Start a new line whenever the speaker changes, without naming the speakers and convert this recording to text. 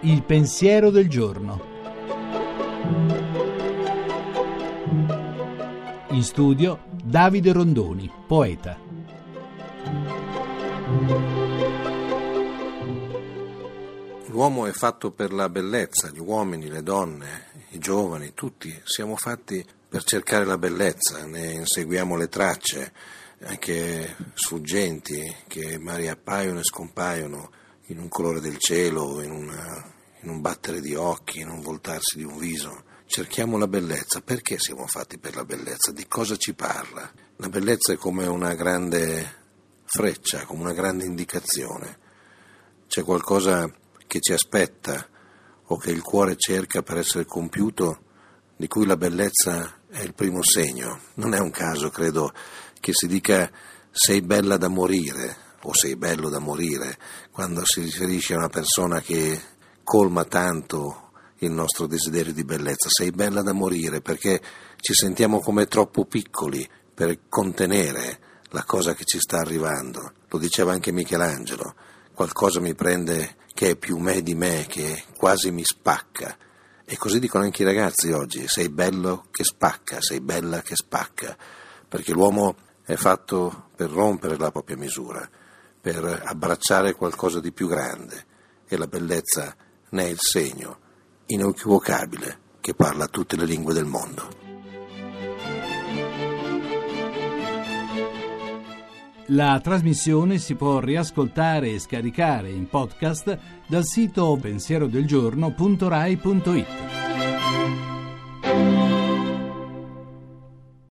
Il pensiero del giorno. In studio Davide Rondoni, poeta.
L'uomo è fatto per la bellezza, gli uomini, le donne, i giovani, tutti siamo fatti per cercare la bellezza, ne inseguiamo le tracce, anche sfuggenti, che magari appaiono e scompaiono in un colore del cielo, in, una, in un battere di occhi, in un voltarsi di un viso. Cerchiamo la bellezza. Perché siamo fatti per la bellezza? Di cosa ci parla? La bellezza è come una grande freccia, come una grande indicazione. C'è qualcosa che ci aspetta o che il cuore cerca per essere compiuto, di cui la bellezza è il primo segno. Non è un caso, credo, che si dica sei bella da morire o sei bello da morire quando si riferisce a una persona che colma tanto il nostro desiderio di bellezza. Sei bella da morire perché ci sentiamo come troppo piccoli per contenere la cosa che ci sta arrivando. Lo diceva anche Michelangelo, qualcosa mi prende che è più me di me, che quasi mi spacca. E così dicono anche i ragazzi oggi, sei bello che spacca, sei bella che spacca, perché l'uomo è fatto per rompere la propria misura, per abbracciare qualcosa di più grande e la bellezza ne è il segno inequivocabile che parla tutte le lingue del mondo.
La trasmissione si può riascoltare e scaricare in podcast dal sito pensierodelgiorno.rai.it.